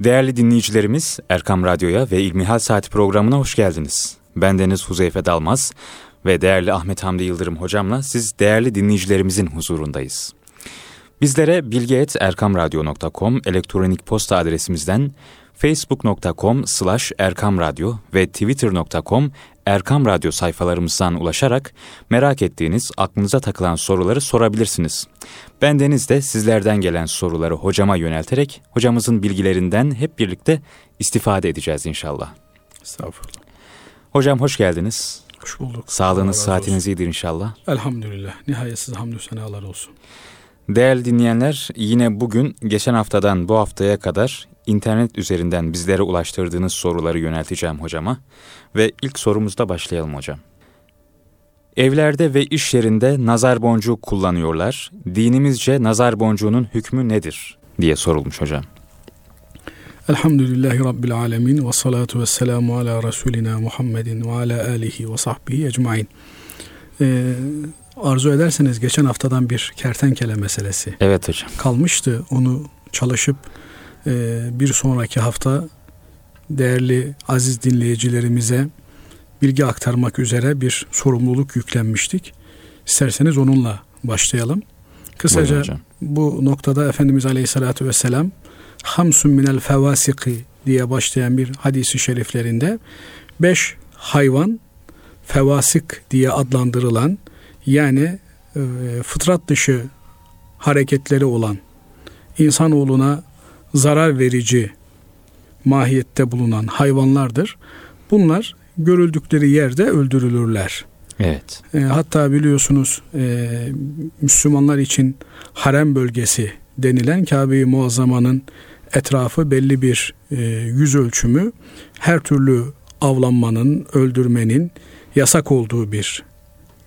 Değerli dinleyicilerimiz Erkam Radyo'ya ve İlmihal Saati programına hoş geldiniz. Ben Deniz Huzeyfe Dalmaz ve değerli Ahmet Hamdi Yıldırım hocamla siz değerli dinleyicilerimizin huzurundayız. Bizlere bilgeet.erkamradyo.com elektronik posta adresimizden facebook.com slash erkamradyo ve twitter.com Erkam Radyo sayfalarımızdan ulaşarak merak ettiğiniz, aklınıza takılan soruları sorabilirsiniz. Ben Deniz de sizlerden gelen soruları hocama yönelterek hocamızın bilgilerinden hep birlikte istifade edeceğiz inşallah. Estağfurullah. Hocam hoş geldiniz. Hoş bulduk. Sağlığınız, saatiniz iyidir inşallah. Elhamdülillah. Nihayetsiz hamdü senalar olsun. Değerli dinleyenler, yine bugün geçen haftadan bu haftaya kadar internet üzerinden bizlere ulaştırdığınız soruları yönelteceğim hocama. Ve ilk sorumuzda başlayalım hocam. Evlerde ve iş yerinde nazar boncuğu kullanıyorlar. Dinimizce nazar boncuğunun hükmü nedir diye sorulmuş hocam. Elhamdülillahi Rabbil Alemin ve salatu ve selamu ala Resulina Muhammedin ve ala alihi ve sahbihi ecmain. Ee, arzu ederseniz geçen haftadan bir kertenkele meselesi evet hocam. kalmıştı. Onu çalışıp bir sonraki hafta değerli aziz dinleyicilerimize bilgi aktarmak üzere bir sorumluluk yüklenmiştik. İsterseniz onunla başlayalım. Kısaca bu noktada Efendimiz Aleyhisselatü Vesselam hamsun minel fevasiki diye başlayan bir hadisi şeriflerinde beş hayvan fevasik diye adlandırılan yani e, fıtrat dışı hareketleri olan insanoğluna zarar verici mahiyette bulunan hayvanlardır. Bunlar görüldükleri yerde öldürülürler. Evet. E, hatta biliyorsunuz e, Müslümanlar için harem bölgesi denilen Kabe-i Muazzama'nın etrafı belli bir e, yüz ölçümü her türlü avlanmanın, öldürmenin yasak olduğu bir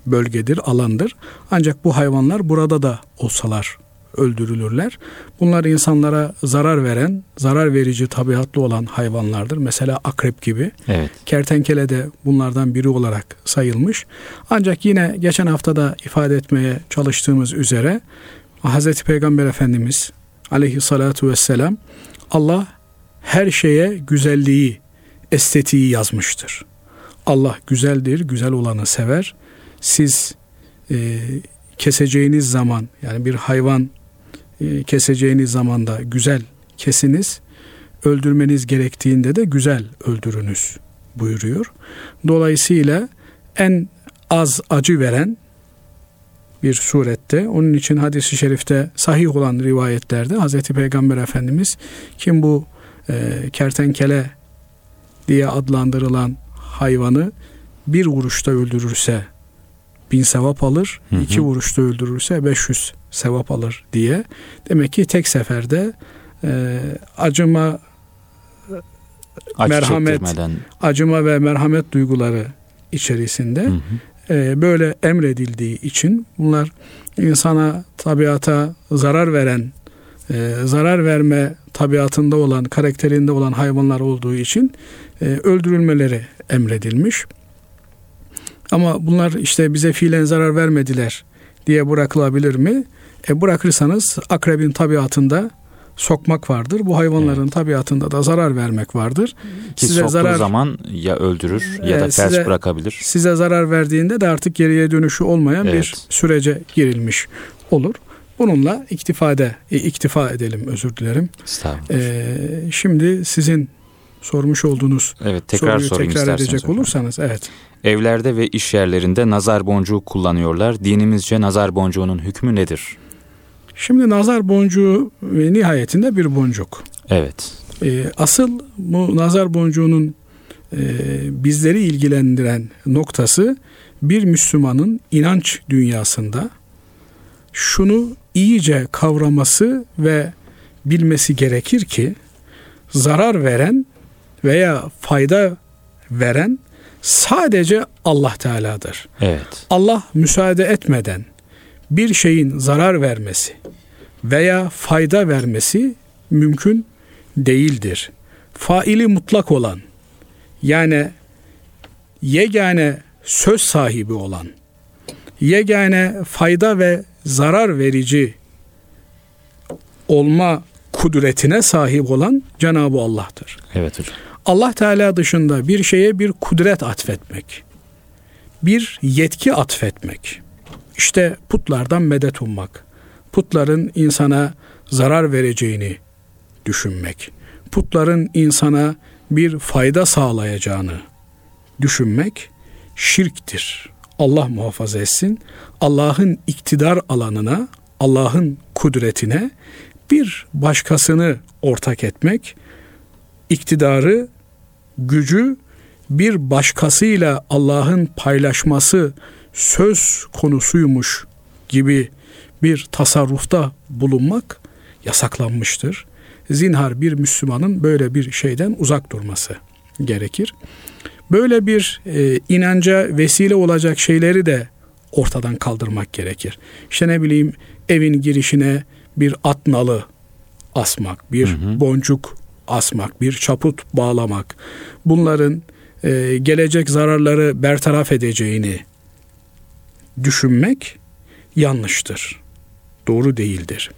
bölgedir, alandır. Ancak bu hayvanlar burada da olsalar öldürülürler. Bunlar insanlara zarar veren, zarar verici tabiatlı olan hayvanlardır. Mesela akrep gibi. Evet. Kertenkele de bunlardan biri olarak sayılmış. Ancak yine geçen haftada ifade etmeye çalıştığımız üzere Hz. Peygamber Efendimiz aleyhissalatu vesselam Allah her şeye güzelliği, estetiği yazmıştır. Allah güzeldir, güzel olanı sever. Siz e, keseceğiniz zaman yani bir hayvan keseceğiniz zamanda güzel kesiniz, öldürmeniz gerektiğinde de güzel öldürünüz buyuruyor. Dolayısıyla en az acı veren bir surette. Onun için hadisi şerifte sahih olan rivayetlerde Hazreti Peygamber Efendimiz kim bu e, kertenkele diye adlandırılan hayvanı bir vuruşta öldürürse bin sevap alır, hı hı. iki vuruşta öldürürse 500 sevap alır diye. Demek ki tek seferde e, acıma Acı merhamet acıma ve merhamet duyguları içerisinde hı hı. E, böyle emredildiği için bunlar insana tabiata zarar veren e, zarar verme tabiatında olan karakterinde olan hayvanlar olduğu için e, öldürülmeleri emredilmiş. Ama bunlar işte bize fiilen zarar vermediler diye bırakılabilir mi? E bırakırsanız akrebin tabiatında sokmak vardır. Bu hayvanların evet. tabiatında da zarar vermek vardır. Ki size zarar zaman ya öldürür ya da ters size, bırakabilir. Size zarar verdiğinde de artık geriye dönüşü olmayan evet. bir sürece girilmiş olur. Bununla iktifade, e, iktifa edelim özür dilerim. Ee, şimdi sizin sormuş olduğunuz evet, tekrar soruyu tekrar edecek hocam. olursanız evet. Evlerde ve iş yerlerinde nazar boncuğu kullanıyorlar. Dinimizce nazar boncuğunun hükmü nedir? Şimdi nazar boncuğu ve nihayetinde bir boncuk. Evet. Ee, asıl bu nazar boncuğunun e, bizleri ilgilendiren noktası bir Müslümanın inanç dünyasında şunu iyice kavraması ve bilmesi gerekir ki zarar veren veya fayda veren sadece Allah Teala'dır. Evet. Allah müsaade etmeden bir şeyin zarar vermesi veya fayda vermesi mümkün değildir. Faili mutlak olan yani yegane söz sahibi olan yegane fayda ve zarar verici olma kudretine sahip olan Cenab-ı Allah'tır. Evet hocam. Allah Teala dışında bir şeye bir kudret atfetmek, bir yetki atfetmek, işte putlardan medet ummak, putların insana zarar vereceğini düşünmek, putların insana bir fayda sağlayacağını düşünmek şirktir. Allah muhafaza etsin. Allah'ın iktidar alanına, Allah'ın kudretine bir başkasını ortak etmek, iktidarı, gücü bir başkasıyla Allah'ın paylaşması söz konusuymuş gibi bir tasarrufta bulunmak yasaklanmıştır. Zinhar bir Müslümanın böyle bir şeyden uzak durması gerekir. Böyle bir e, inanca vesile olacak şeyleri de ortadan kaldırmak gerekir. İşte ne bileyim evin girişine bir at nalı asmak, bir hı hı. boncuk asmak, bir çaput bağlamak. Bunların e, gelecek zararları bertaraf edeceğini düşünmek yanlıştır. Doğru değildir.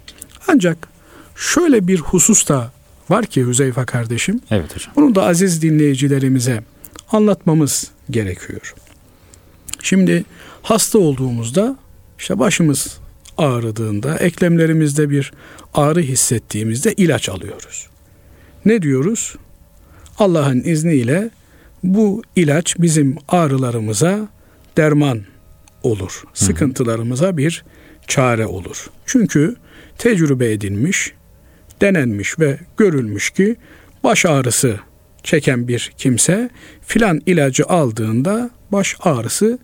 Ancak şöyle bir husus da var ki Hüzeyfe kardeşim. Evet hocam. Bunu da aziz dinleyicilerimize anlatmamız gerekiyor. Şimdi hasta olduğumuzda işte başımız ağrıdığında, eklemlerimizde bir ağrı hissettiğimizde ilaç alıyoruz. Ne diyoruz? Allah'ın izniyle bu ilaç bizim ağrılarımıza derman olur. Sıkıntılarımıza bir çare olur. Çünkü tecrübe edilmiş, denenmiş ve görülmüş ki baş ağrısı çeken bir kimse filan ilacı aldığında baş ağrısı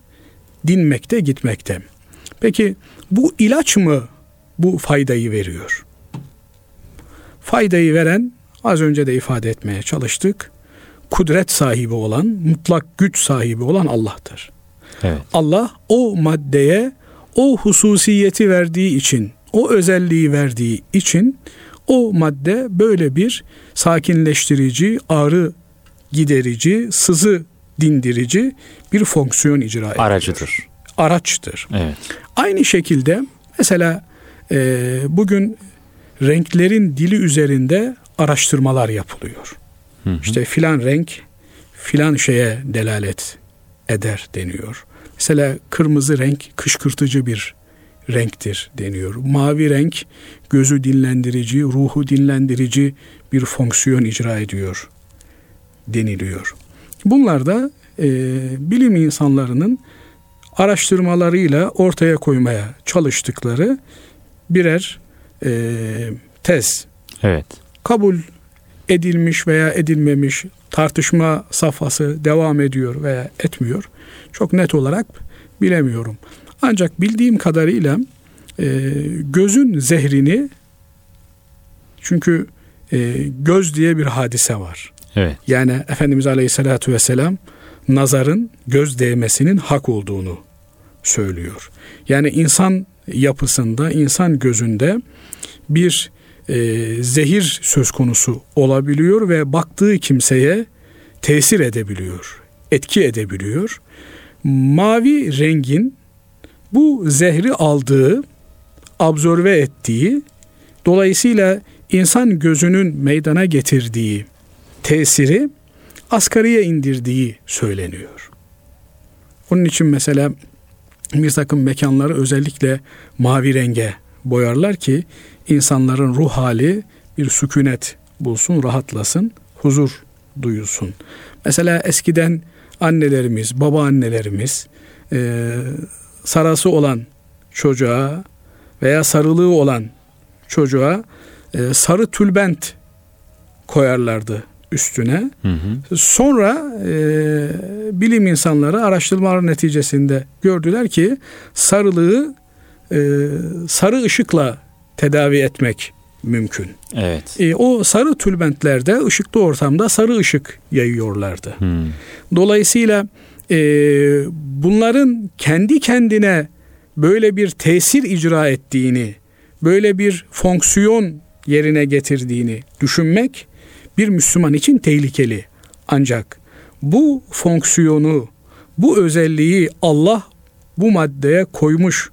dinmekte gitmekte. Peki bu ilaç mı bu faydayı veriyor? Faydayı veren az önce de ifade etmeye çalıştık. Kudret sahibi olan, mutlak güç sahibi olan Allah'tır. Evet. Allah o maddeye o hususiyeti verdiği için, o özelliği verdiği için o madde böyle bir sakinleştirici, ağrı giderici, sızı dindirici bir fonksiyon icra ediyor. Aracıdır. Araçtır. Evet. Aynı şekilde mesela e, bugün renklerin dili üzerinde araştırmalar yapılıyor. Hı hı. İşte filan renk filan şeye delalet eder deniyor. Mesela kırmızı renk kışkırtıcı bir renktir deniyor. Mavi renk gözü dinlendirici, ruhu dinlendirici bir fonksiyon icra ediyor deniliyor. Bunlar da e, bilim insanlarının araştırmalarıyla ortaya koymaya çalıştıkları birer e, tez. Evet. Kabul edilmiş veya edilmemiş tartışma safhası devam ediyor veya etmiyor. Çok net olarak bilemiyorum. Ancak bildiğim kadarıyla e, gözün zehrini çünkü e, göz diye bir hadise var. Evet. Yani Efendimiz Aleyhisselatü Vesselam nazarın göz değmesinin hak olduğunu söylüyor. Yani insan yapısında, insan gözünde bir e, zehir söz konusu olabiliyor ve baktığı kimseye tesir edebiliyor, etki edebiliyor. Mavi rengin bu zehri aldığı, absorbe ettiği, dolayısıyla insan gözünün meydana getirdiği tesiri asgariye indirdiği söyleniyor. Onun için mesela bir takım mekanları özellikle mavi renge boyarlar ki insanların ruh hali bir sükunet bulsun, rahatlasın, huzur duyulsun. Mesela eskiden annelerimiz, babaannelerimiz e, sarası olan çocuğa veya sarılığı olan çocuğa e, sarı tülbent koyarlardı üstüne. Hı hı. Sonra e, bilim insanları araştırmalar neticesinde gördüler ki sarılığı e, sarı ışıkla tedavi etmek mümkün. Evet. E, o sarı tülbentlerde ışıklı ortamda sarı ışık yayıyorlardı. Hmm. Dolayısıyla e, bunların kendi kendine böyle bir tesir icra ettiğini, böyle bir fonksiyon yerine getirdiğini düşünmek bir Müslüman için tehlikeli. Ancak bu fonksiyonu, bu özelliği Allah bu maddeye koymuş.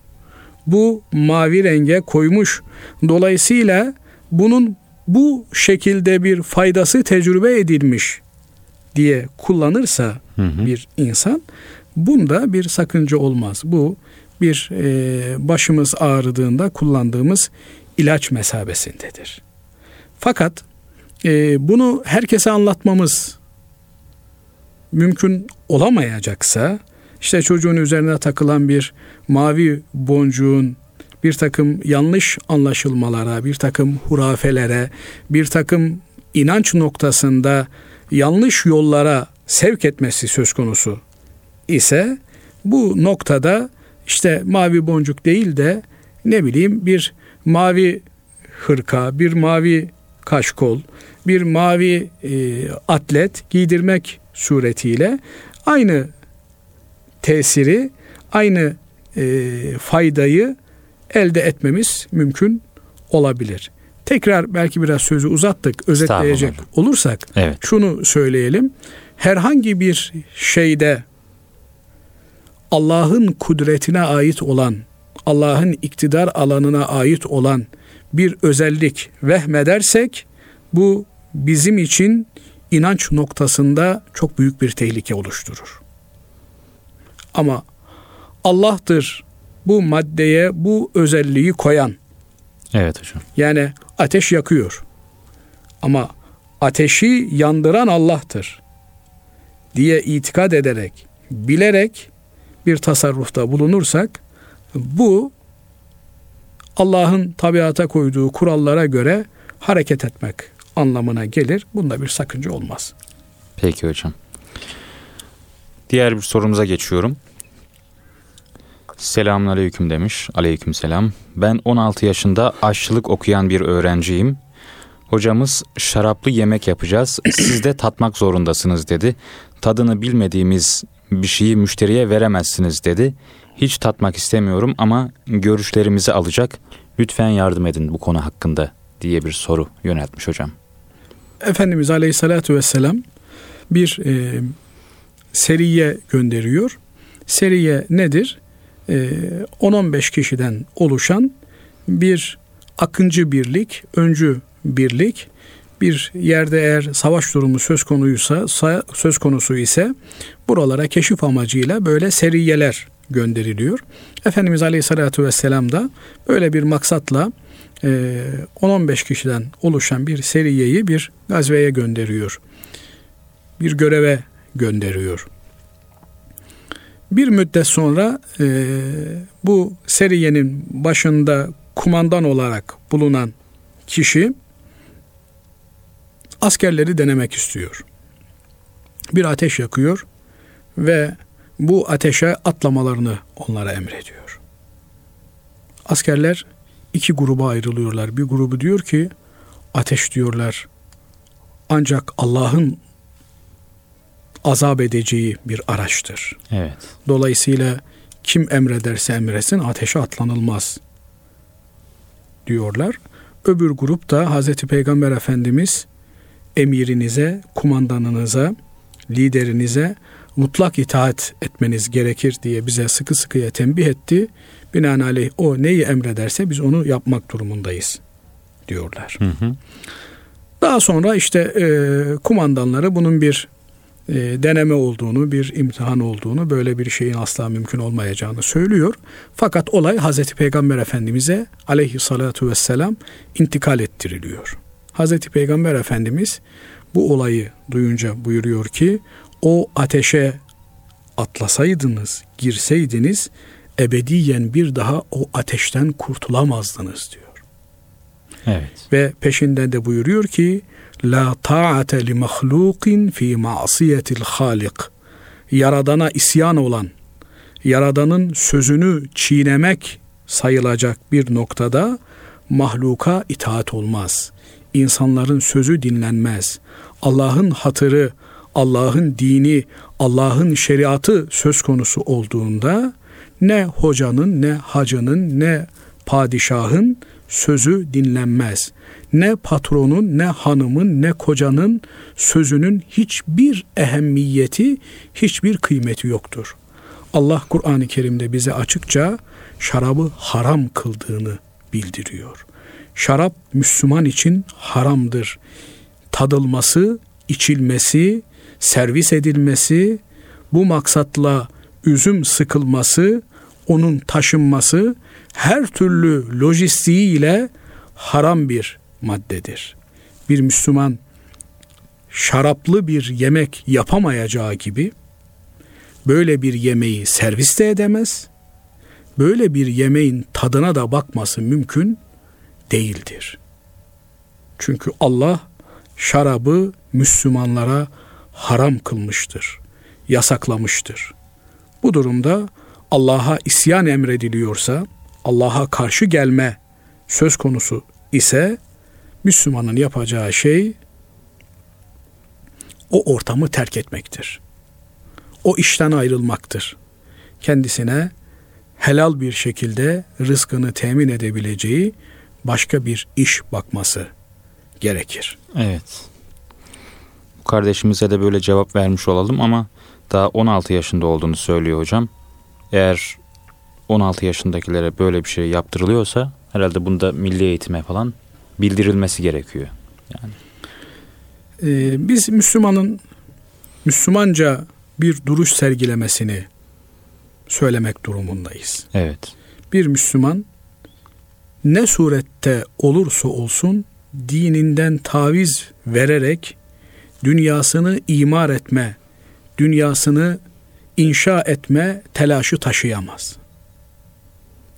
Bu mavi renge koymuş. Dolayısıyla bunun bu şekilde bir faydası tecrübe edilmiş diye kullanırsa hı hı. bir insan bunda bir sakınca olmaz. Bu bir e, başımız ağrıdığında kullandığımız ilaç mesabesindedir. Fakat e, bunu herkese anlatmamız mümkün olamayacaksa işte çocuğun üzerine takılan bir mavi boncuğun bir takım yanlış anlaşılmalara, bir takım hurafelere, bir takım inanç noktasında yanlış yollara sevk etmesi söz konusu ise bu noktada işte mavi boncuk değil de ne bileyim bir mavi hırka, bir mavi kaşkol, bir mavi e, atlet giydirmek suretiyle aynı tesiri, aynı e, faydayı elde etmemiz mümkün olabilir. Tekrar belki biraz sözü uzattık, özetleyecek olursak evet. şunu söyleyelim. Herhangi bir şeyde Allah'ın kudretine ait olan, Allah'ın iktidar alanına ait olan bir özellik vehmedersek bu bizim için inanç noktasında çok büyük bir tehlike oluşturur. Ama Allah'tır bu maddeye bu özelliği koyan. Evet hocam. Yani ateş yakıyor. Ama ateşi yandıran Allah'tır diye itikad ederek, bilerek bir tasarrufta bulunursak bu Allah'ın tabiata koyduğu kurallara göre hareket etmek anlamına gelir. Bunda bir sakınca olmaz. Peki hocam. Diğer bir sorumuza geçiyorum. Selamun aleyküm demiş. Aleyküm selam. Ben 16 yaşında aşçılık okuyan bir öğrenciyim. Hocamız şaraplı yemek yapacağız. Siz de tatmak zorundasınız dedi. Tadını bilmediğimiz bir şeyi müşteriye veremezsiniz dedi. Hiç tatmak istemiyorum ama görüşlerimizi alacak. Lütfen yardım edin bu konu hakkında diye bir soru yöneltmiş hocam. Efendimiz Aleyhisselatü Vesselam bir e, seriye gönderiyor. Seriye nedir? E, 10-15 kişiden oluşan bir akıncı birlik, öncü birlik bir yerde eğer savaş durumu söz konuysa söz konusu ise buralara keşif amacıyla böyle seriyeler gönderiliyor. Efendimiz Aleyhisselatü Vesselam da böyle bir maksatla 10-15 e, kişiden oluşan bir seriyeyi bir gazveye gönderiyor. Bir göreve gönderiyor. Bir müddet sonra e, bu seriyenin başında kumandan olarak bulunan kişi askerleri denemek istiyor. Bir ateş yakıyor ve bu ateşe atlamalarını onlara emrediyor. Askerler iki gruba ayrılıyorlar. Bir grubu diyor ki ateş diyorlar ancak Allah'ın azap edeceği bir araçtır. Evet. Dolayısıyla kim emrederse emretsin ateşe atlanılmaz diyorlar. Öbür grup da Hazreti Peygamber Efendimiz emirinize, kumandanınıza, liderinize mutlak itaat etmeniz gerekir diye bize sıkı sıkıya tembih etti. Binaenaleyh o neyi emrederse biz onu yapmak durumundayız diyorlar. Hı hı. Daha sonra işte e, kumandanları bunun bir e, deneme olduğunu, bir imtihan olduğunu, böyle bir şeyin asla mümkün olmayacağını söylüyor. Fakat olay Hazreti Peygamber Efendimiz'e aleyhissalatu vesselam intikal ettiriliyor. Hazreti Peygamber Efendimiz bu olayı duyunca buyuruyor ki o ateşe atlasaydınız, girseydiniz ebediyen bir daha o ateşten kurtulamazdınız diyor. Evet. Ve peşinden de buyuruyor ki La ta'ate li mahlukin fi ma'siyetil halik. Yaradana isyan olan, Yaradanın sözünü çiğnemek sayılacak bir noktada mahluka itaat olmaz. İnsanların sözü dinlenmez. Allah'ın hatırı, Allah'ın dini, Allah'ın şeriatı söz konusu olduğunda ne hocanın, ne hacının, ne padişahın sözü dinlenmez. Ne patronun, ne hanımın, ne kocanın sözünün hiçbir ehemmiyeti, hiçbir kıymeti yoktur. Allah Kur'an-ı Kerim'de bize açıkça şarabı haram kıldığını bildiriyor. şarap Müslüman için haramdır. Tadılması, içilmesi, servis edilmesi, bu maksatla üzüm sıkılması, onun taşınması her türlü lojistiği ile haram bir maddedir. Bir Müslüman şaraplı bir yemek yapamayacağı gibi böyle bir yemeği servis de edemez. Böyle bir yemeğin tadına da bakması mümkün değildir. Çünkü Allah şarabı Müslümanlara haram kılmıştır, yasaklamıştır. Bu durumda Allah'a isyan emrediliyorsa, Allah'a karşı gelme söz konusu ise Müslümanın yapacağı şey o ortamı terk etmektir. O işten ayrılmaktır. Kendisine helal bir şekilde rızkını temin edebileceği başka bir iş bakması gerekir. Evet. Bu kardeşimize de böyle cevap vermiş olalım ama daha 16 yaşında olduğunu söylüyor hocam. Eğer 16 yaşındakilere böyle bir şey yaptırılıyorsa herhalde bunda milli eğitime falan bildirilmesi gerekiyor. Yani. Ee, biz Müslümanın Müslümanca bir duruş sergilemesini söylemek durumundayız. Evet. Bir Müslüman ne surette olursa olsun dininden taviz vererek dünyasını imar etme, dünyasını inşa etme telaşı taşıyamaz.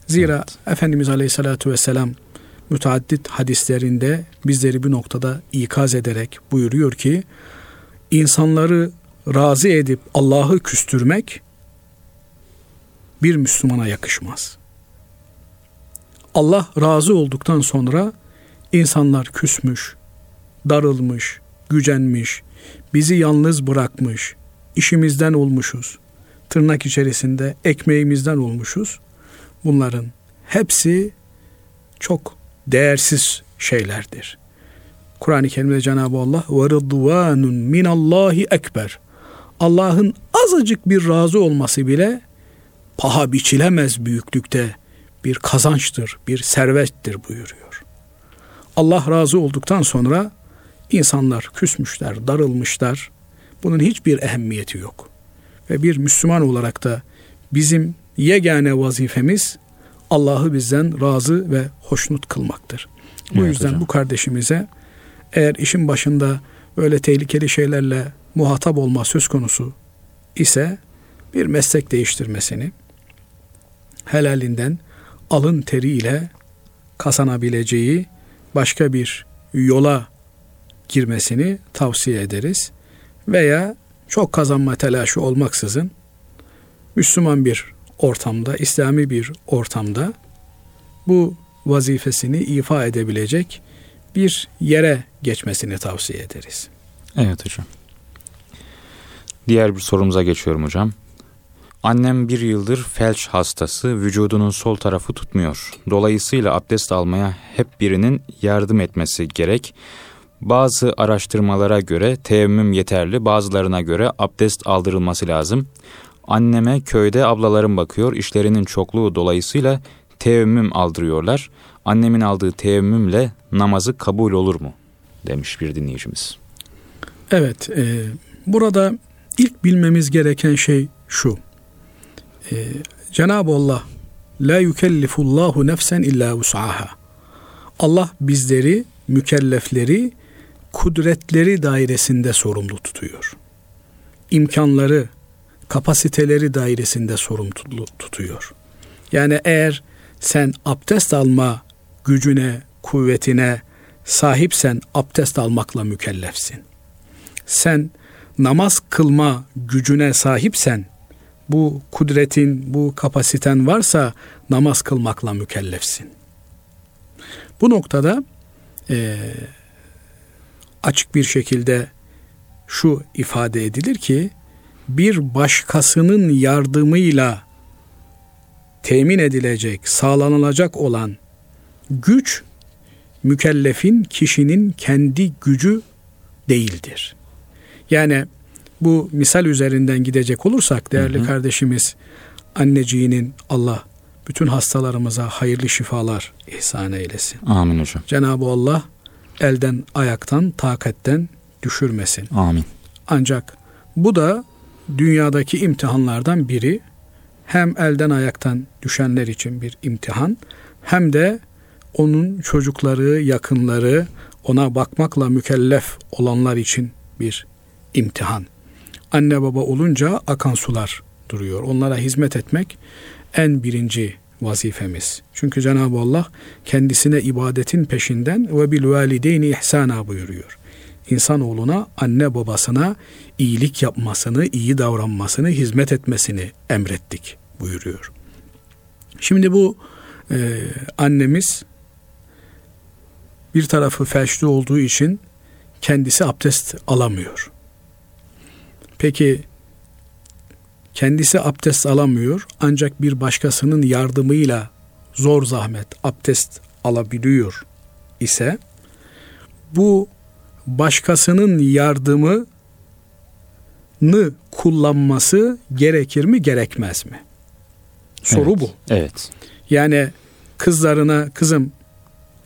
Zira evet. Efendimiz Aleyhisselatü Vesselam müteaddit hadislerinde bizleri bir noktada ikaz ederek buyuruyor ki insanları razı edip Allah'ı küstürmek bir Müslümana yakışmaz. Allah razı olduktan sonra insanlar küsmüş, darılmış, gücenmiş, bizi yalnız bırakmış, işimizden olmuşuz, tırnak içerisinde ekmeğimizden olmuşuz. Bunların hepsi çok değersiz şeylerdir. Kur'an-ı Kerim'de Cenab-ı Allah ve rıdvanun minallahi ekber. Allah'ın azıcık bir razı olması bile paha biçilemez büyüklükte bir kazançtır, bir servettir buyuruyor. Allah razı olduktan sonra insanlar küsmüşler, darılmışlar. Bunun hiçbir ehemmiyeti yok. Ve bir Müslüman olarak da bizim yegane vazifemiz Allah'ı bizden razı ve hoşnut kılmaktır. Bu evet, yüzden hocam. bu kardeşimize eğer işin başında böyle tehlikeli şeylerle muhatap olma söz konusu ise bir meslek değiştirmesini helalinden alın teriyle kazanabileceği başka bir yola girmesini tavsiye ederiz. Veya çok kazanma telaşı olmaksızın Müslüman bir ortamda, İslami bir ortamda bu vazifesini ifa edebilecek bir yere geçmesini tavsiye ederiz. Evet hocam. Diğer bir sorumuza geçiyorum hocam. Annem bir yıldır felç hastası, vücudunun sol tarafı tutmuyor. Dolayısıyla abdest almaya hep birinin yardım etmesi gerek. Bazı araştırmalara göre teyemmüm yeterli, bazılarına göre abdest aldırılması lazım. Anneme köyde ablalarım bakıyor, işlerinin çokluğu dolayısıyla teyemmüm aldırıyorlar. Annemin aldığı teyemmümle namazı kabul olur mu? Demiş bir dinleyicimiz. Evet, e, burada ilk bilmemiz gereken şey şu. E, Cenab-ı Allah La yükellifullahu nefsen illa vus'aha. Allah bizleri, mükellefleri kudretleri dairesinde sorumlu tutuyor. İmkanları, kapasiteleri dairesinde sorumlu tutuyor. Yani eğer sen abdest alma gücüne, kuvvetine sahipsen abdest almakla mükellefsin. Sen namaz kılma gücüne sahipsen bu kudretin, bu kapasiten varsa namaz kılmakla mükellefsin. Bu noktada e, açık bir şekilde şu ifade edilir ki bir başkasının yardımıyla temin edilecek, sağlanılacak olan güç mükellefin kişinin kendi gücü değildir. Yani bu misal üzerinden gidecek olursak değerli hı hı. kardeşimiz anneciğinin Allah bütün hastalarımıza hayırlı şifalar ihsan eylesin. Amin hocam. Cenab-ı Allah elden, ayaktan, takatten düşürmesin. Amin. Ancak bu da dünyadaki imtihanlardan biri. Hem elden ayaktan düşenler için bir imtihan hem de onun çocukları, yakınları, ona bakmakla mükellef olanlar için bir imtihan. Anne baba olunca akan sular duruyor. Onlara hizmet etmek en birinci vazifemiz. Çünkü Cenab-ı Allah kendisine ibadetin peşinden ve bil valideyni ihsana buyuruyor. İnsanoğluna anne babasına iyilik yapmasını, iyi davranmasını, hizmet etmesini emrettik buyuruyor. Şimdi bu e, annemiz bir tarafı felçli olduğu için kendisi abdest alamıyor. Peki kendisi abdest alamıyor ancak bir başkasının yardımıyla zor zahmet abdest alabiliyor ise bu başkasının yardımını kullanması gerekir mi gerekmez mi? Soru evet, bu. Evet. Yani kızlarına kızım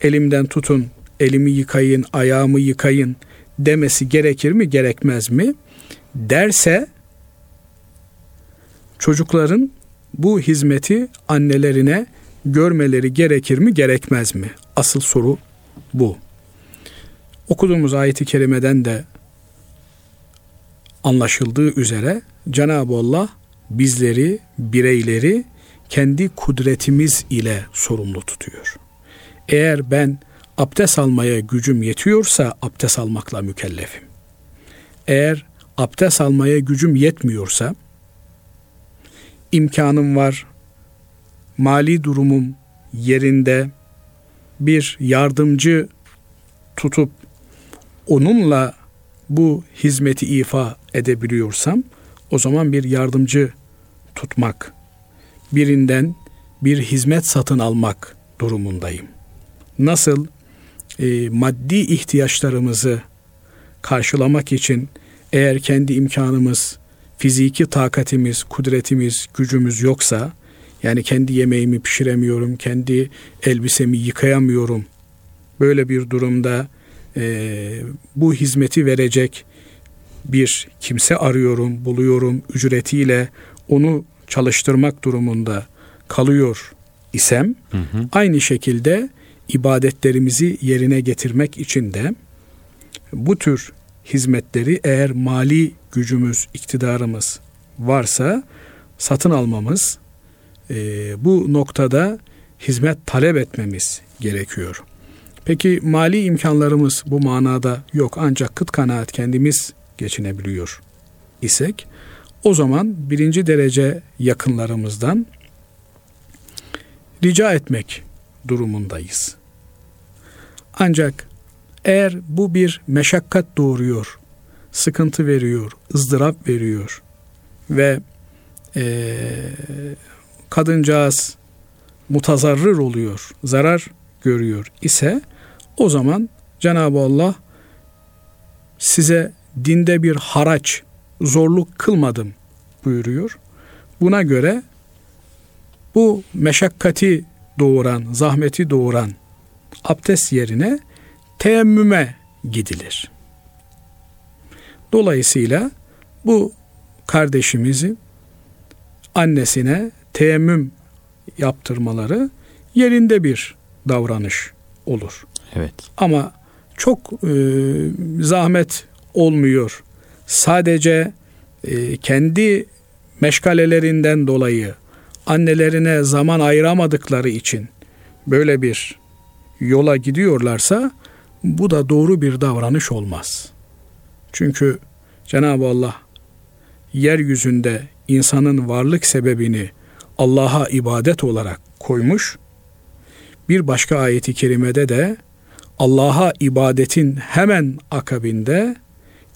elimden tutun, elimi yıkayın, ayağımı yıkayın demesi gerekir mi gerekmez mi? Derse çocukların bu hizmeti annelerine görmeleri gerekir mi gerekmez mi? Asıl soru bu. Okuduğumuz ayeti kerimeden de anlaşıldığı üzere Cenab-ı Allah bizleri, bireyleri kendi kudretimiz ile sorumlu tutuyor. Eğer ben abdest almaya gücüm yetiyorsa abdest almakla mükellefim. Eğer abdest almaya gücüm yetmiyorsa imkanım var, mali durumum yerinde bir yardımcı tutup onunla bu hizmeti ifa edebiliyorsam o zaman bir yardımcı tutmak, birinden bir hizmet satın almak durumundayım. Nasıl e, maddi ihtiyaçlarımızı karşılamak için eğer kendi imkanımız, fiziki takatimiz, kudretimiz, gücümüz yoksa yani kendi yemeğimi pişiremiyorum, kendi elbisemi yıkayamıyorum. Böyle bir durumda e, bu hizmeti verecek bir kimse arıyorum, buluyorum, ücretiyle onu çalıştırmak durumunda kalıyor isem, hı hı. aynı şekilde ibadetlerimizi yerine getirmek için de bu tür hizmetleri eğer mali gücümüz, iktidarımız varsa satın almamız, e, bu noktada hizmet talep etmemiz gerekiyor. Peki mali imkanlarımız bu manada yok ancak kıt kanaat kendimiz geçinebiliyor isek o zaman birinci derece yakınlarımızdan rica etmek durumundayız. Ancak eğer bu bir meşakkat doğuruyor, sıkıntı veriyor, ızdırap veriyor ve e, kadıncağız mutazarrır oluyor, zarar görüyor ise o zaman Cenab-ı Allah size dinde bir haraç, zorluk kılmadım buyuruyor. Buna göre bu meşakkati doğuran, zahmeti doğuran abdest yerine teyemmüme gidilir. Dolayısıyla bu kardeşimizi annesine teyemmüm yaptırmaları yerinde bir davranış olur. Evet. Ama çok e, zahmet olmuyor. Sadece e, kendi meşgalelerinden dolayı annelerine zaman ayıramadıkları için böyle bir yola gidiyorlarsa bu da doğru bir davranış olmaz. Çünkü Cenab-ı Allah yeryüzünde insanın varlık sebebini Allah'a ibadet olarak koymuş. Bir başka ayeti kerimede de Allah'a ibadetin hemen akabinde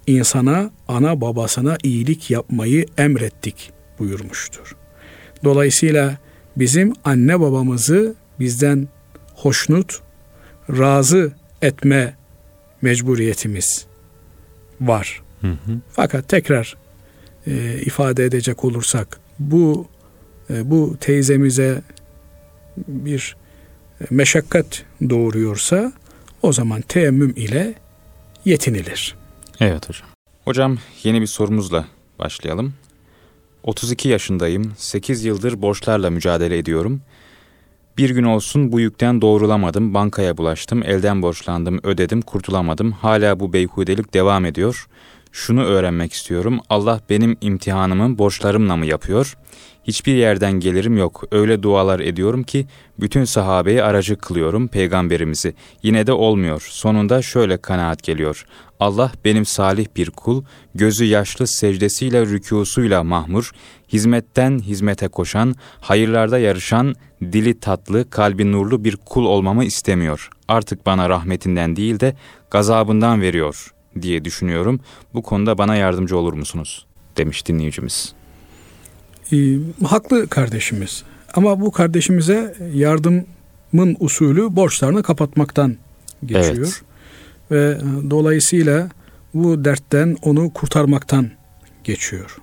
insana, ana babasına iyilik yapmayı emrettik buyurmuştur. Dolayısıyla bizim anne babamızı bizden hoşnut, razı etme mecburiyetimiz var. Hı hı. Fakat tekrar e, ifade edecek olursak bu e, bu teyzemize bir meşakkat doğuruyorsa o zaman teyemmüm ile yetinilir. Evet hocam. Hocam yeni bir sorumuzla başlayalım. 32 yaşındayım. 8 yıldır borçlarla mücadele ediyorum. Bir gün olsun bu yükten doğrulamadım. Bankaya bulaştım. Elden borçlandım. Ödedim. Kurtulamadım. Hala bu beyhudelik devam ediyor. Şunu öğrenmek istiyorum. Allah benim imtihanımı borçlarımla mı yapıyor? Hiçbir yerden gelirim yok. Öyle dualar ediyorum ki bütün sahabeyi aracı kılıyorum peygamberimizi. Yine de olmuyor. Sonunda şöyle kanaat geliyor. Allah benim salih bir kul, gözü yaşlı secdesiyle rükûsuyla mahmur, hizmetten hizmete koşan, hayırlarda yarışan, dili tatlı, kalbi nurlu bir kul olmamı istemiyor. Artık bana rahmetinden değil de gazabından veriyor diye düşünüyorum. Bu konuda bana yardımcı olur musunuz? demiş dinleyicimiz. Ee, haklı kardeşimiz. Ama bu kardeşimize yardımın usulü borçlarını kapatmaktan geçiyor. Evet. Ve dolayısıyla bu dertten onu kurtarmaktan geçiyor.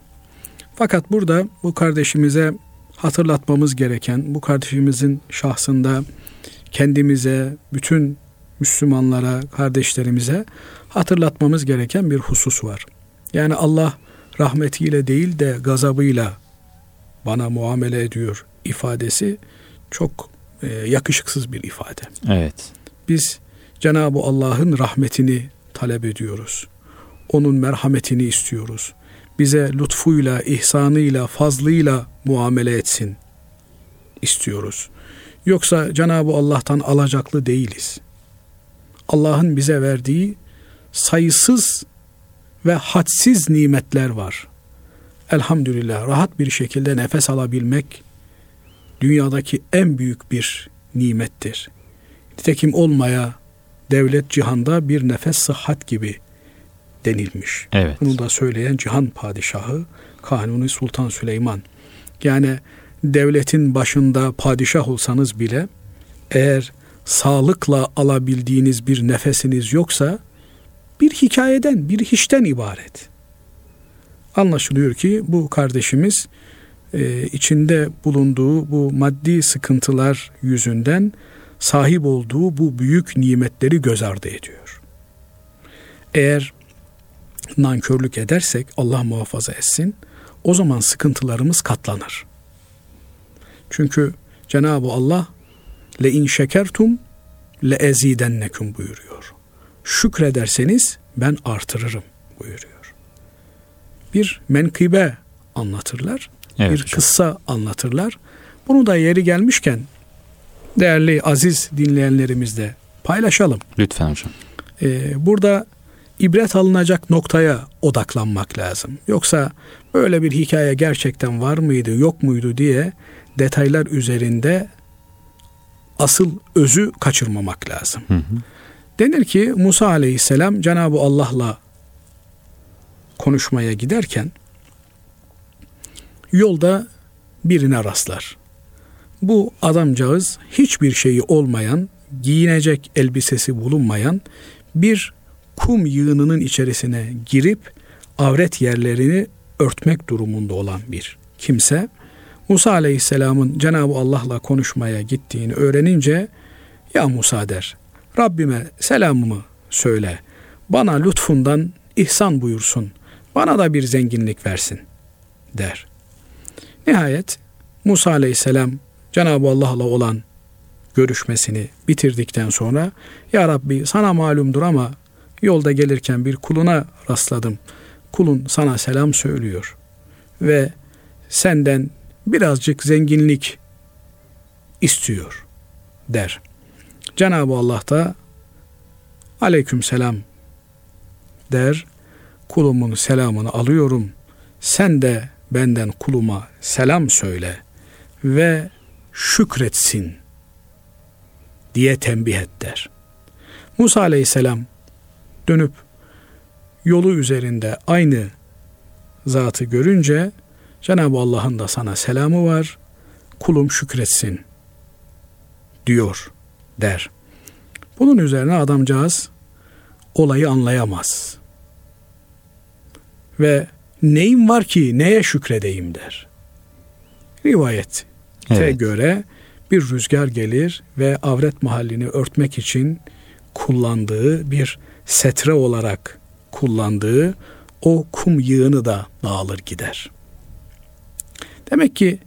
Fakat burada bu kardeşimize hatırlatmamız gereken, bu kardeşimizin şahsında kendimize, bütün Müslümanlara, kardeşlerimize hatırlatmamız gereken bir husus var. Yani Allah rahmetiyle değil de gazabıyla bana muamele ediyor ifadesi çok e, yakışıksız bir ifade. Evet. Biz Cenab-ı Allah'ın rahmetini talep ediyoruz. Onun merhametini istiyoruz. Bize lütfuyla, ihsanıyla, fazlıyla muamele etsin istiyoruz. Yoksa Cenab-ı Allah'tan alacaklı değiliz. Allah'ın bize verdiği sayısız ve hadsiz nimetler var elhamdülillah rahat bir şekilde nefes alabilmek dünyadaki en büyük bir nimettir. Nitekim olmaya devlet cihanda bir nefes sıhhat gibi denilmiş. Evet. Bunu da söyleyen cihan padişahı Kanuni Sultan Süleyman. Yani devletin başında padişah olsanız bile eğer sağlıkla alabildiğiniz bir nefesiniz yoksa bir hikayeden, bir hiçten ibaret. Anlaşılıyor ki bu kardeşimiz e, içinde bulunduğu bu maddi sıkıntılar yüzünden sahip olduğu bu büyük nimetleri göz ardı ediyor. Eğer nankörlük edersek Allah muhafaza etsin o zaman sıkıntılarımız katlanır. Çünkü Cenab-ı Allah le in şekertum le ezidennekum buyuruyor. Şükrederseniz ben artırırım buyuruyor bir menkıbe anlatırlar. Evet, bir hocam. kıssa anlatırlar. Bunu da yeri gelmişken değerli aziz dinleyenlerimizle paylaşalım. Lütfen hocam. Ee, burada ibret alınacak noktaya odaklanmak lazım. Yoksa böyle bir hikaye gerçekten var mıydı, yok muydu diye detaylar üzerinde asıl özü kaçırmamak lazım. Hı hı. Denir ki Musa aleyhisselam Cenab-ı Allah'la konuşmaya giderken yolda birine rastlar. Bu adamcağız hiçbir şeyi olmayan, giyinecek elbisesi bulunmayan bir kum yığınının içerisine girip avret yerlerini örtmek durumunda olan bir kimse Musa Aleyhisselam'ın Cenab-ı Allah'la konuşmaya gittiğini öğrenince ya Musa der Rabbime selamımı söyle bana lütfundan ihsan buyursun bana da bir zenginlik versin der. Nihayet Musa aleyhisselam Cenab-ı Allah'la olan görüşmesini bitirdikten sonra Ya Rabbi sana malumdur ama yolda gelirken bir kuluna rastladım. Kulun sana selam söylüyor ve senden birazcık zenginlik istiyor der. Cenab-ı Allah da aleyküm selam der kulumun selamını alıyorum. Sen de benden kuluma selam söyle ve şükretsin diye tembih et der. Musa aleyhisselam dönüp yolu üzerinde aynı zatı görünce Cenab-ı Allah'ın da sana selamı var. Kulum şükretsin diyor der. Bunun üzerine adamcağız olayı anlayamaz ve neyim var ki neye şükredeyim der. Rivayete evet. göre bir rüzgar gelir ve avret mahallini örtmek için kullandığı bir setre olarak kullandığı o kum yığını da dağılır gider. Demek ki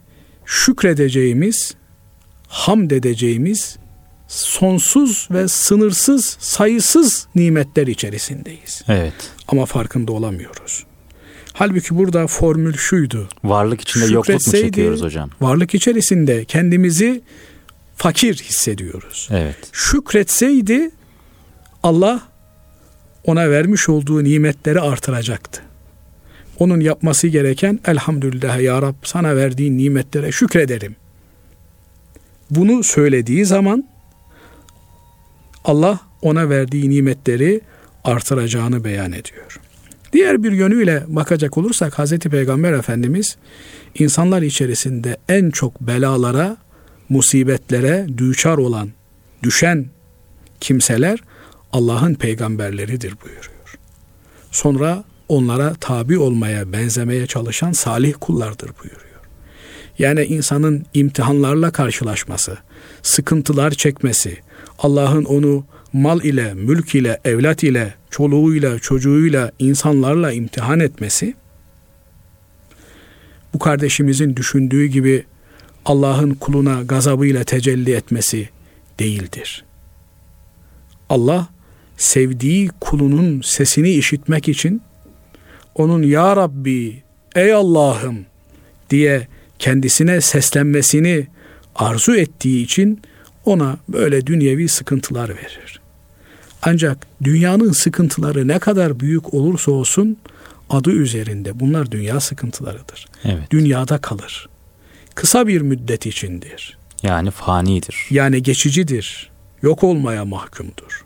şükredeceğimiz, hamd edeceğimiz sonsuz ve sınırsız, sayısız nimetler içerisindeyiz. Evet. Ama farkında olamıyoruz. Halbuki burada formül şuydu. Varlık içinde yokluk mu çekiyoruz hocam? Varlık içerisinde kendimizi fakir hissediyoruz. Evet. Şükretseydi Allah ona vermiş olduğu nimetleri artıracaktı. Onun yapması gereken elhamdülillah ya Rab sana verdiğin nimetlere şükrederim. Bunu söylediği zaman Allah ona verdiği nimetleri artıracağını beyan ediyor. Diğer bir yönüyle bakacak olursak Hazreti Peygamber Efendimiz insanlar içerisinde en çok belalara, musibetlere düçar olan, düşen kimseler Allah'ın peygamberleridir buyuruyor. Sonra onlara tabi olmaya, benzemeye çalışan salih kullardır buyuruyor. Yani insanın imtihanlarla karşılaşması, sıkıntılar çekmesi, Allah'ın onu mal ile, mülk ile, evlat ile, çoluğuyla, çocuğuyla, insanlarla imtihan etmesi, bu kardeşimizin düşündüğü gibi Allah'ın kuluna gazabıyla tecelli etmesi değildir. Allah sevdiği kulunun sesini işitmek için onun Ya Rabbi, ey Allah'ım diye kendisine seslenmesini arzu ettiği için ona böyle dünyevi sıkıntılar verir. Ancak dünyanın sıkıntıları ne kadar büyük olursa olsun adı üzerinde bunlar dünya sıkıntılarıdır. Evet. Dünyada kalır. Kısa bir müddet içindir. Yani fanidir. Yani geçicidir. Yok olmaya mahkumdur.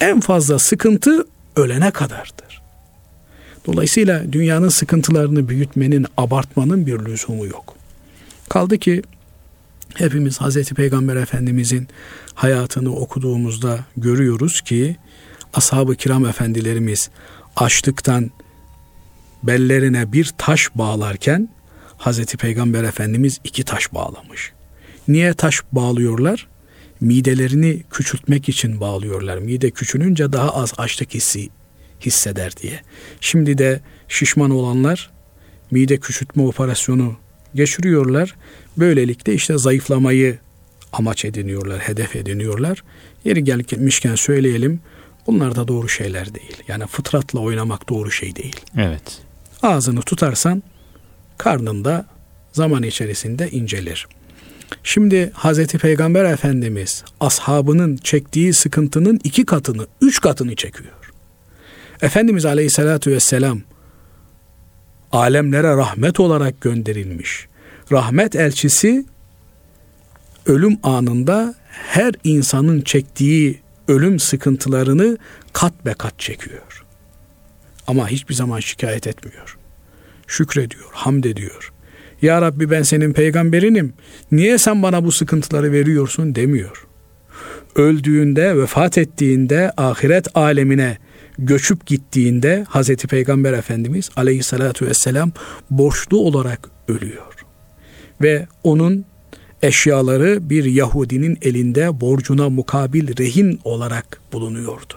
En fazla sıkıntı ölene kadardır. Dolayısıyla dünyanın sıkıntılarını büyütmenin, abartmanın bir lüzumu yok. Kaldı ki hepimiz Hazreti Peygamber Efendimizin hayatını okuduğumuzda görüyoruz ki ashab-ı kiram efendilerimiz açlıktan bellerine bir taş bağlarken Hazreti Peygamber Efendimiz iki taş bağlamış. Niye taş bağlıyorlar? Midelerini küçültmek için bağlıyorlar. Mide küçülünce daha az açlık hissi hisseder diye. Şimdi de şişman olanlar mide küçültme operasyonu geçiriyorlar. Böylelikle işte zayıflamayı amaç ediniyorlar, hedef ediniyorlar. Yeri gelmişken söyleyelim. Bunlar da doğru şeyler değil. Yani fıtratla oynamak doğru şey değil. Evet. Ağzını tutarsan karnında zaman içerisinde incelir. Şimdi Hazreti Peygamber Efendimiz ashabının çektiği sıkıntının iki katını, üç katını çekiyor. Efendimiz Aleyhisselatü Vesselam alemlere rahmet olarak gönderilmiş. Rahmet elçisi ölüm anında her insanın çektiği ölüm sıkıntılarını kat be kat çekiyor. Ama hiçbir zaman şikayet etmiyor. Şükrediyor, hamd ediyor. Ya Rabbi ben senin peygamberinim. Niye sen bana bu sıkıntıları veriyorsun demiyor. Öldüğünde, vefat ettiğinde, ahiret alemine göçüp gittiğinde Hazreti Peygamber Efendimiz aleyhissalatu vesselam borçlu olarak ölüyor. Ve onun eşyaları bir Yahudinin elinde borcuna mukabil rehin olarak bulunuyordu.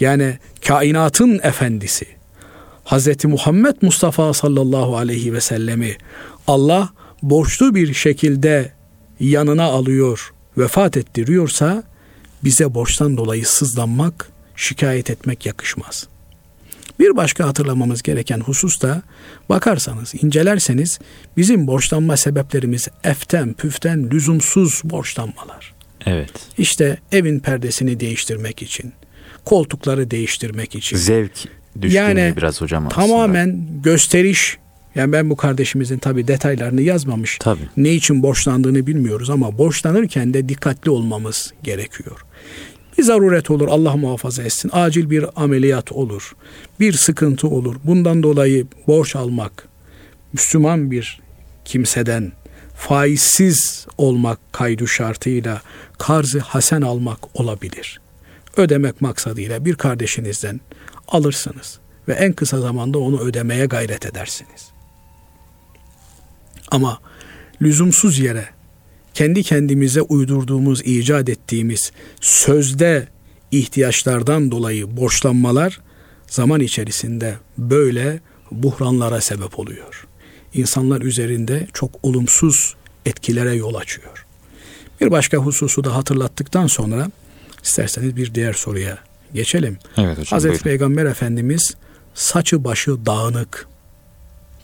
Yani kainatın efendisi Hazreti Muhammed Mustafa sallallahu aleyhi ve sellemi Allah borçlu bir şekilde yanına alıyor, vefat ettiriyorsa bize borçtan dolayı sızlanmak, şikayet etmek yakışmaz. Bir başka hatırlamamız gereken husus da bakarsanız, incelerseniz bizim borçlanma sebeplerimiz eften, püften, lüzumsuz borçlanmalar. Evet. İşte evin perdesini değiştirmek için, koltukları değiştirmek için. Zevk düşkünlüğü yani, biraz hocam aslında. Tamamen gösteriş. Yani ben bu kardeşimizin tabi detaylarını yazmamış. Tabii. Ne için borçlandığını bilmiyoruz ama borçlanırken de dikkatli olmamız gerekiyor. Bir zaruret olur Allah muhafaza etsin. Acil bir ameliyat olur. Bir sıkıntı olur. Bundan dolayı borç almak Müslüman bir kimseden faizsiz olmak kaydu şartıyla karzı hasen almak olabilir. Ödemek maksadıyla bir kardeşinizden alırsınız ve en kısa zamanda onu ödemeye gayret edersiniz. Ama lüzumsuz yere kendi kendimize uydurduğumuz, icat ettiğimiz sözde ihtiyaçlardan dolayı borçlanmalar zaman içerisinde böyle buhranlara sebep oluyor. İnsanlar üzerinde çok olumsuz etkilere yol açıyor. Bir başka hususu da hatırlattıktan sonra isterseniz bir diğer soruya geçelim. Evet hocam. Hazreti buyurun. Peygamber Efendimiz saçı başı dağınık,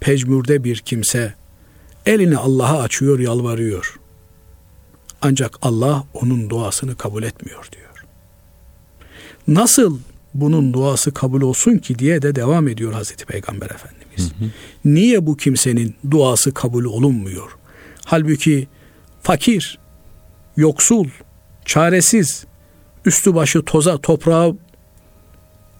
pecmürde bir kimse elini Allah'a açıyor, yalvarıyor. Ancak Allah onun duasını kabul etmiyor diyor. Nasıl bunun duası kabul olsun ki diye de devam ediyor Hazreti Peygamber Efendimiz. Hı hı. Niye bu kimsenin duası kabul olunmuyor? Halbuki fakir, yoksul, çaresiz, üstü başı toza, toprağa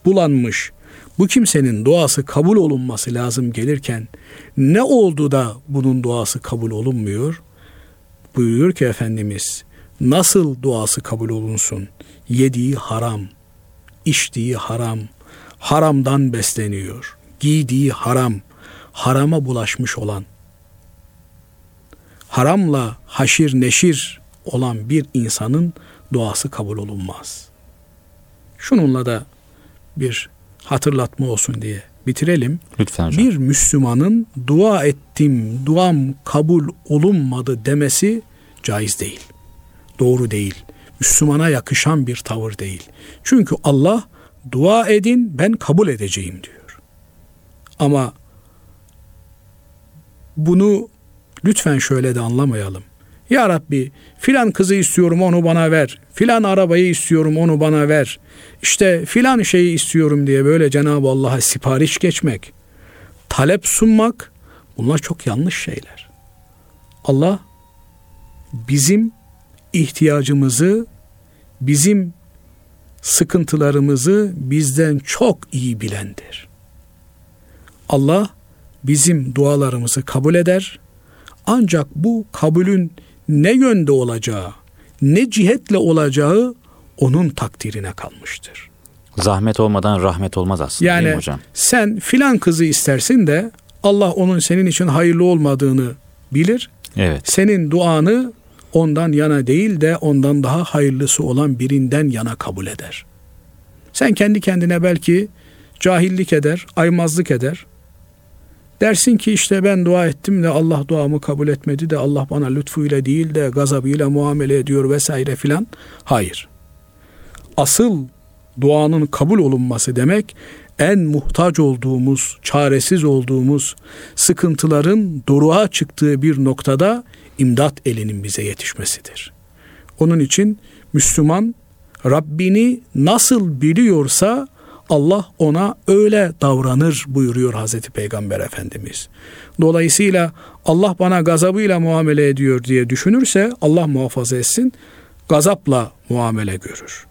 bulanmış bu kimsenin duası kabul olunması lazım gelirken ne oldu da bunun duası kabul olunmuyor? Buyuruyor ki Efendimiz nasıl duası kabul olunsun? Yediği haram, içtiği haram, haramdan besleniyor. Giydiği haram, harama bulaşmış olan, haramla haşir neşir olan bir insanın duası kabul olunmaz. Şununla da bir hatırlatma olsun diye bitirelim. Lütfen hocam. Bir Müslümanın dua ettim, duam kabul olunmadı demesi caiz değil. Doğru değil. Müslümana yakışan bir tavır değil. Çünkü Allah dua edin ben kabul edeceğim diyor. Ama bunu lütfen şöyle de anlamayalım. Ya Rabbi filan kızı istiyorum onu bana ver. Filan arabayı istiyorum onu bana ver. İşte filan şeyi istiyorum diye böyle Cenab-ı Allah'a sipariş geçmek, talep sunmak bunlar çok yanlış şeyler. Allah bizim ihtiyacımızı, bizim sıkıntılarımızı bizden çok iyi bilendir. Allah bizim dualarımızı kabul eder. Ancak bu kabulün ne yönde olacağı, ne cihetle olacağı onun takdirine kalmıştır. Zahmet olmadan rahmet olmaz aslında yani, değil mi hocam? sen filan kızı istersin de Allah onun senin için hayırlı olmadığını bilir. Evet. Senin duanı ondan yana değil de ondan daha hayırlısı olan birinden yana kabul eder. Sen kendi kendine belki cahillik eder, aymazlık eder. Dersin ki işte ben dua ettim de Allah duamı kabul etmedi de Allah bana lütfuyla değil de gazabıyla muamele ediyor vesaire filan. Hayır. Asıl duanın kabul olunması demek en muhtaç olduğumuz, çaresiz olduğumuz sıkıntıların doruğa çıktığı bir noktada imdat elinin bize yetişmesidir. Onun için Müslüman Rabbini nasıl biliyorsa Allah ona öyle davranır buyuruyor Hazreti Peygamber Efendimiz. Dolayısıyla Allah bana gazabıyla muamele ediyor diye düşünürse Allah muhafaza etsin gazapla muamele görür.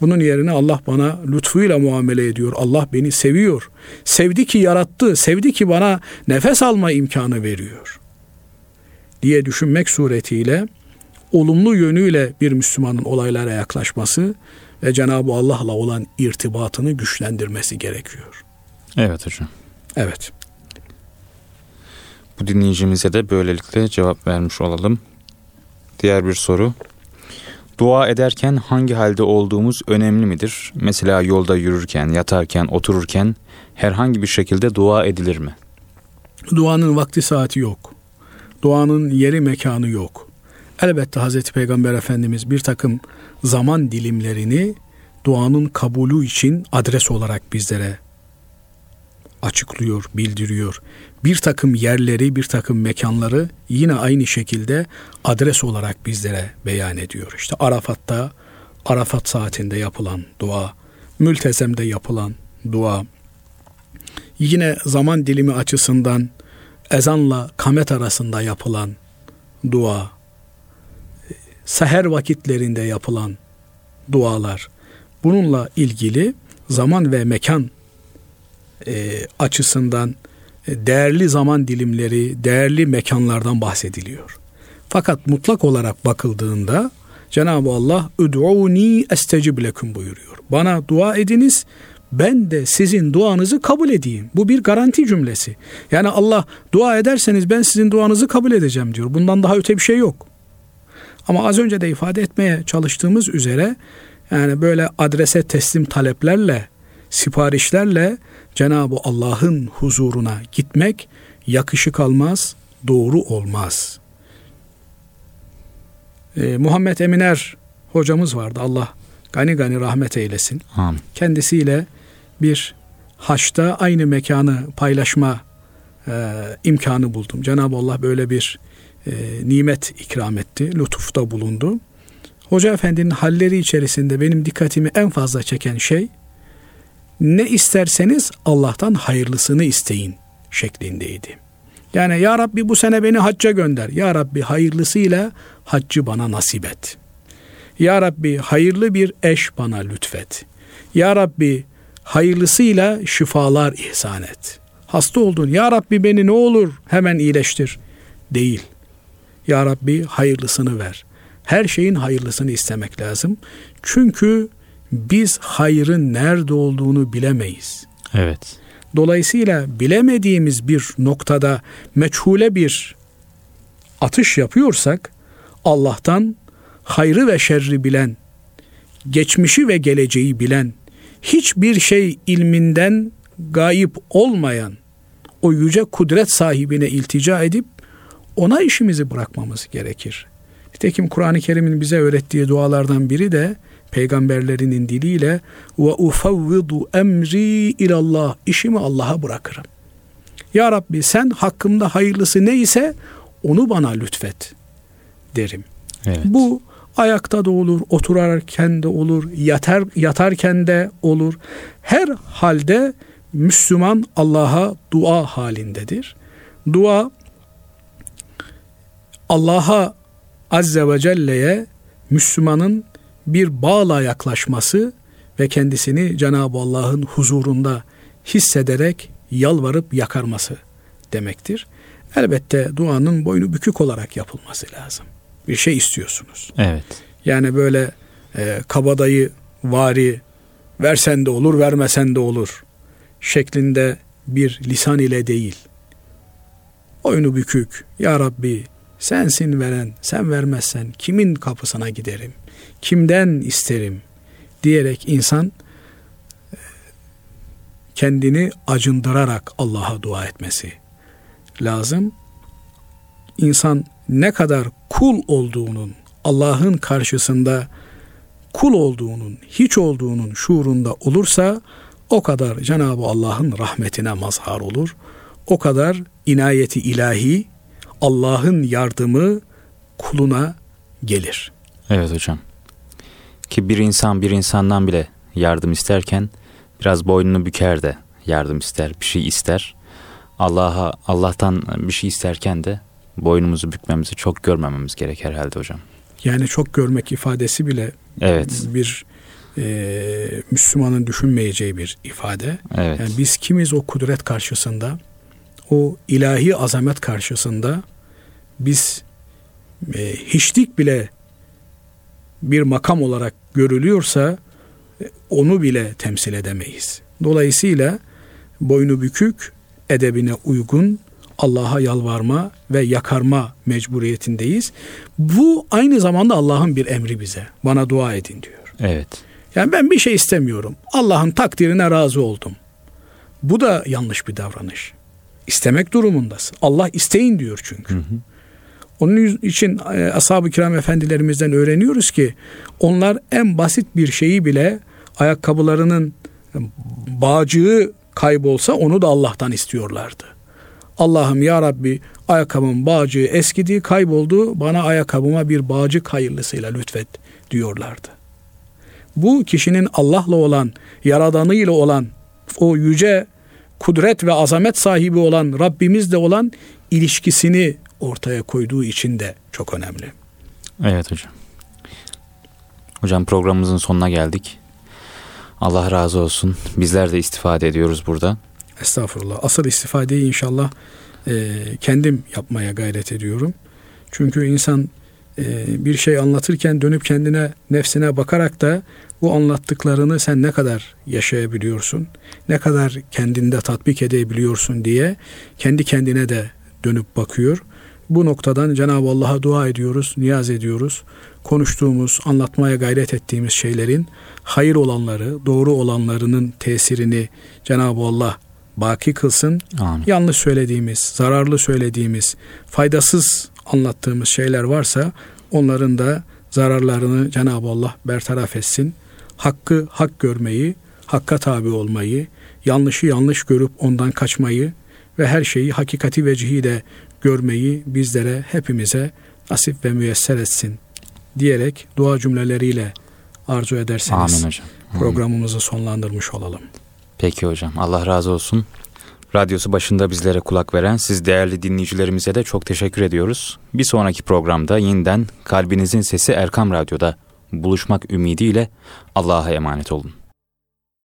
Bunun yerine Allah bana lütfuyla muamele ediyor. Allah beni seviyor. Sevdi ki yarattı. Sevdi ki bana nefes alma imkanı veriyor. Diye düşünmek suretiyle olumlu yönüyle bir Müslümanın olaylara yaklaşması ve Cenab-ı Allah'la olan irtibatını güçlendirmesi gerekiyor. Evet hocam. Evet. Bu dinleyicimize de böylelikle cevap vermiş olalım. Diğer bir soru. Dua ederken hangi halde olduğumuz önemli midir? Mesela yolda yürürken, yatarken, otururken herhangi bir şekilde dua edilir mi? Duanın vakti saati yok. Duanın yeri mekanı yok. Elbette Hazreti Peygamber Efendimiz bir takım zaman dilimlerini duanın kabulü için adres olarak bizlere açıklıyor, bildiriyor. Bir takım yerleri, bir takım mekanları yine aynı şekilde adres olarak bizlere beyan ediyor. İşte Arafat'ta, Arafat saatinde yapılan dua, mültezemde yapılan dua, yine zaman dilimi açısından ezanla kamet arasında yapılan dua, seher vakitlerinde yapılan dualar, bununla ilgili zaman ve mekan e, açısından e, değerli zaman dilimleri, değerli mekanlardan bahsediliyor. Fakat mutlak olarak bakıldığında Cenab-ı Allah "Ud'uni estecib lekum" buyuruyor. Bana dua ediniz, ben de sizin duanızı kabul edeyim. Bu bir garanti cümlesi. Yani Allah dua ederseniz ben sizin duanızı kabul edeceğim diyor. Bundan daha öte bir şey yok. Ama az önce de ifade etmeye çalıştığımız üzere yani böyle adrese teslim taleplerle, siparişlerle Cenab-ı Allah'ın huzuruna gitmek yakışık almaz, doğru olmaz. Ee, Muhammed Eminer hocamız vardı. Allah gani gani rahmet eylesin. Amin. Kendisiyle bir haçta aynı mekanı paylaşma e, imkanı buldum. Cenab-ı Allah böyle bir e, nimet ikram etti, lütufta bulundu. Hoca Efendi'nin halleri içerisinde benim dikkatimi en fazla çeken şey ne isterseniz Allah'tan hayırlısını isteyin şeklindeydi. Yani Ya Rabbi bu sene beni hacca gönder. Ya Rabbi hayırlısıyla haccı bana nasip et. Ya Rabbi hayırlı bir eş bana lütfet. Ya Rabbi hayırlısıyla şifalar ihsan et. Hasta oldun. Ya Rabbi beni ne olur hemen iyileştir. Değil. Ya Rabbi hayırlısını ver. Her şeyin hayırlısını istemek lazım. Çünkü biz hayrın nerede olduğunu bilemeyiz. Evet. Dolayısıyla bilemediğimiz bir noktada meçhule bir atış yapıyorsak Allah'tan hayrı ve şerri bilen, geçmişi ve geleceği bilen, hiçbir şey ilminden gayip olmayan o yüce kudret sahibine iltica edip ona işimizi bırakmamız gerekir. Nitekim Kur'an-ı Kerim'in bize öğrettiği dualardan biri de peygamberlerinin diliyle ve ufavvidu emri ilallah işimi Allah'a bırakırım. Ya Rabbi sen hakkımda hayırlısı neyse onu bana lütfet derim. Evet. Bu ayakta da olur, oturarken de olur, yatar yatarken de olur. Her halde Müslüman Allah'a dua halindedir. Dua Allah'a Azze ve Celle'ye Müslümanın bir bağla yaklaşması ve kendisini Cenab-ı Allah'ın huzurunda hissederek yalvarıp yakarması demektir. Elbette duanın boynu bükük olarak yapılması lazım. Bir şey istiyorsunuz. Evet. Yani böyle e, kabadayı vari versen de olur vermesen de olur şeklinde bir lisan ile değil. Boynu bükük. Ya Rabbi sensin veren sen vermezsen kimin kapısına giderim? Kimden isterim? Diyerek insan e, kendini acındırarak Allah'a dua etmesi lazım. İnsan ne kadar kul olduğunun, Allah'ın karşısında kul olduğunun, hiç olduğunun şuurunda olursa o kadar Cenab-ı Allah'ın rahmetine mazhar olur. O kadar inayeti ilahi, Allah'ın yardımı kuluna gelir. Evet hocam. Ki bir insan bir insandan bile yardım isterken biraz boynunu büker de yardım ister, bir şey ister. Allah'a Allah'tan bir şey isterken de boynumuzu bükmemizi çok görmememiz gerek herhalde hocam. Yani çok görmek ifadesi bile Evet. bir e, Müslümanın düşünmeyeceği bir ifade. Evet. Yani biz kimiz o kudret karşısında, o ilahi azamet karşısında biz e, hiçlik bile bir makam olarak görülüyorsa e, onu bile temsil edemeyiz. Dolayısıyla boynu bükük, edebine uygun Allah'a yalvarma ve yakarma mecburiyetindeyiz. Bu aynı zamanda Allah'ın bir emri bize. Bana dua edin diyor. Evet. Yani ben bir şey istemiyorum. Allah'ın takdirine razı oldum. Bu da yanlış bir davranış. İstemek durumundasın. Allah isteyin diyor çünkü. Hı hı. Onun için e, ashab-ı kiram efendilerimizden öğreniyoruz ki onlar en basit bir şeyi bile ayakkabılarının bağcığı kaybolsa onu da Allah'tan istiyorlardı. Allah'ım ya Rabbi ayakkabımın bağcığı eskidi kayboldu bana ayakkabıma bir bağcık hayırlısıyla lütfet diyorlardı. Bu kişinin Allah'la olan, yaradanıyla olan, o yüce kudret ve azamet sahibi olan Rabbimizle olan ilişkisini ortaya koyduğu için de çok önemli. Evet hocam. Hocam programımızın sonuna geldik. Allah razı olsun. Bizler de istifade ediyoruz burada. Estağfurullah. Asıl istifadeyi inşallah e, kendim yapmaya gayret ediyorum. Çünkü insan e, bir şey anlatırken dönüp kendine, nefsine bakarak da bu anlattıklarını sen ne kadar yaşayabiliyorsun, ne kadar kendinde tatbik edebiliyorsun diye kendi kendine de dönüp bakıyor. Bu noktadan Cenab-ı Allah'a dua ediyoruz, niyaz ediyoruz. Konuştuğumuz, anlatmaya gayret ettiğimiz şeylerin hayır olanları, doğru olanlarının tesirini Cenab-ı Allah baki kılsın. Amin. Yanlış söylediğimiz, zararlı söylediğimiz, faydasız anlattığımız şeyler varsa onların da zararlarını Cenab-ı Allah bertaraf etsin. Hakkı hak görmeyi, hakka tabi olmayı, yanlışı yanlış görüp ondan kaçmayı ve her şeyi hakikati vecihiyle görmeyi bizlere hepimize nasip ve müyesser etsin diyerek dua cümleleriyle arzu ederseniz Amin hocam. programımızı sonlandırmış olalım. Peki hocam Allah razı olsun. Radyosu başında bizlere kulak veren siz değerli dinleyicilerimize de çok teşekkür ediyoruz. Bir sonraki programda yeniden Kalbinizin Sesi Erkam Radyo'da buluşmak ümidiyle Allah'a emanet olun.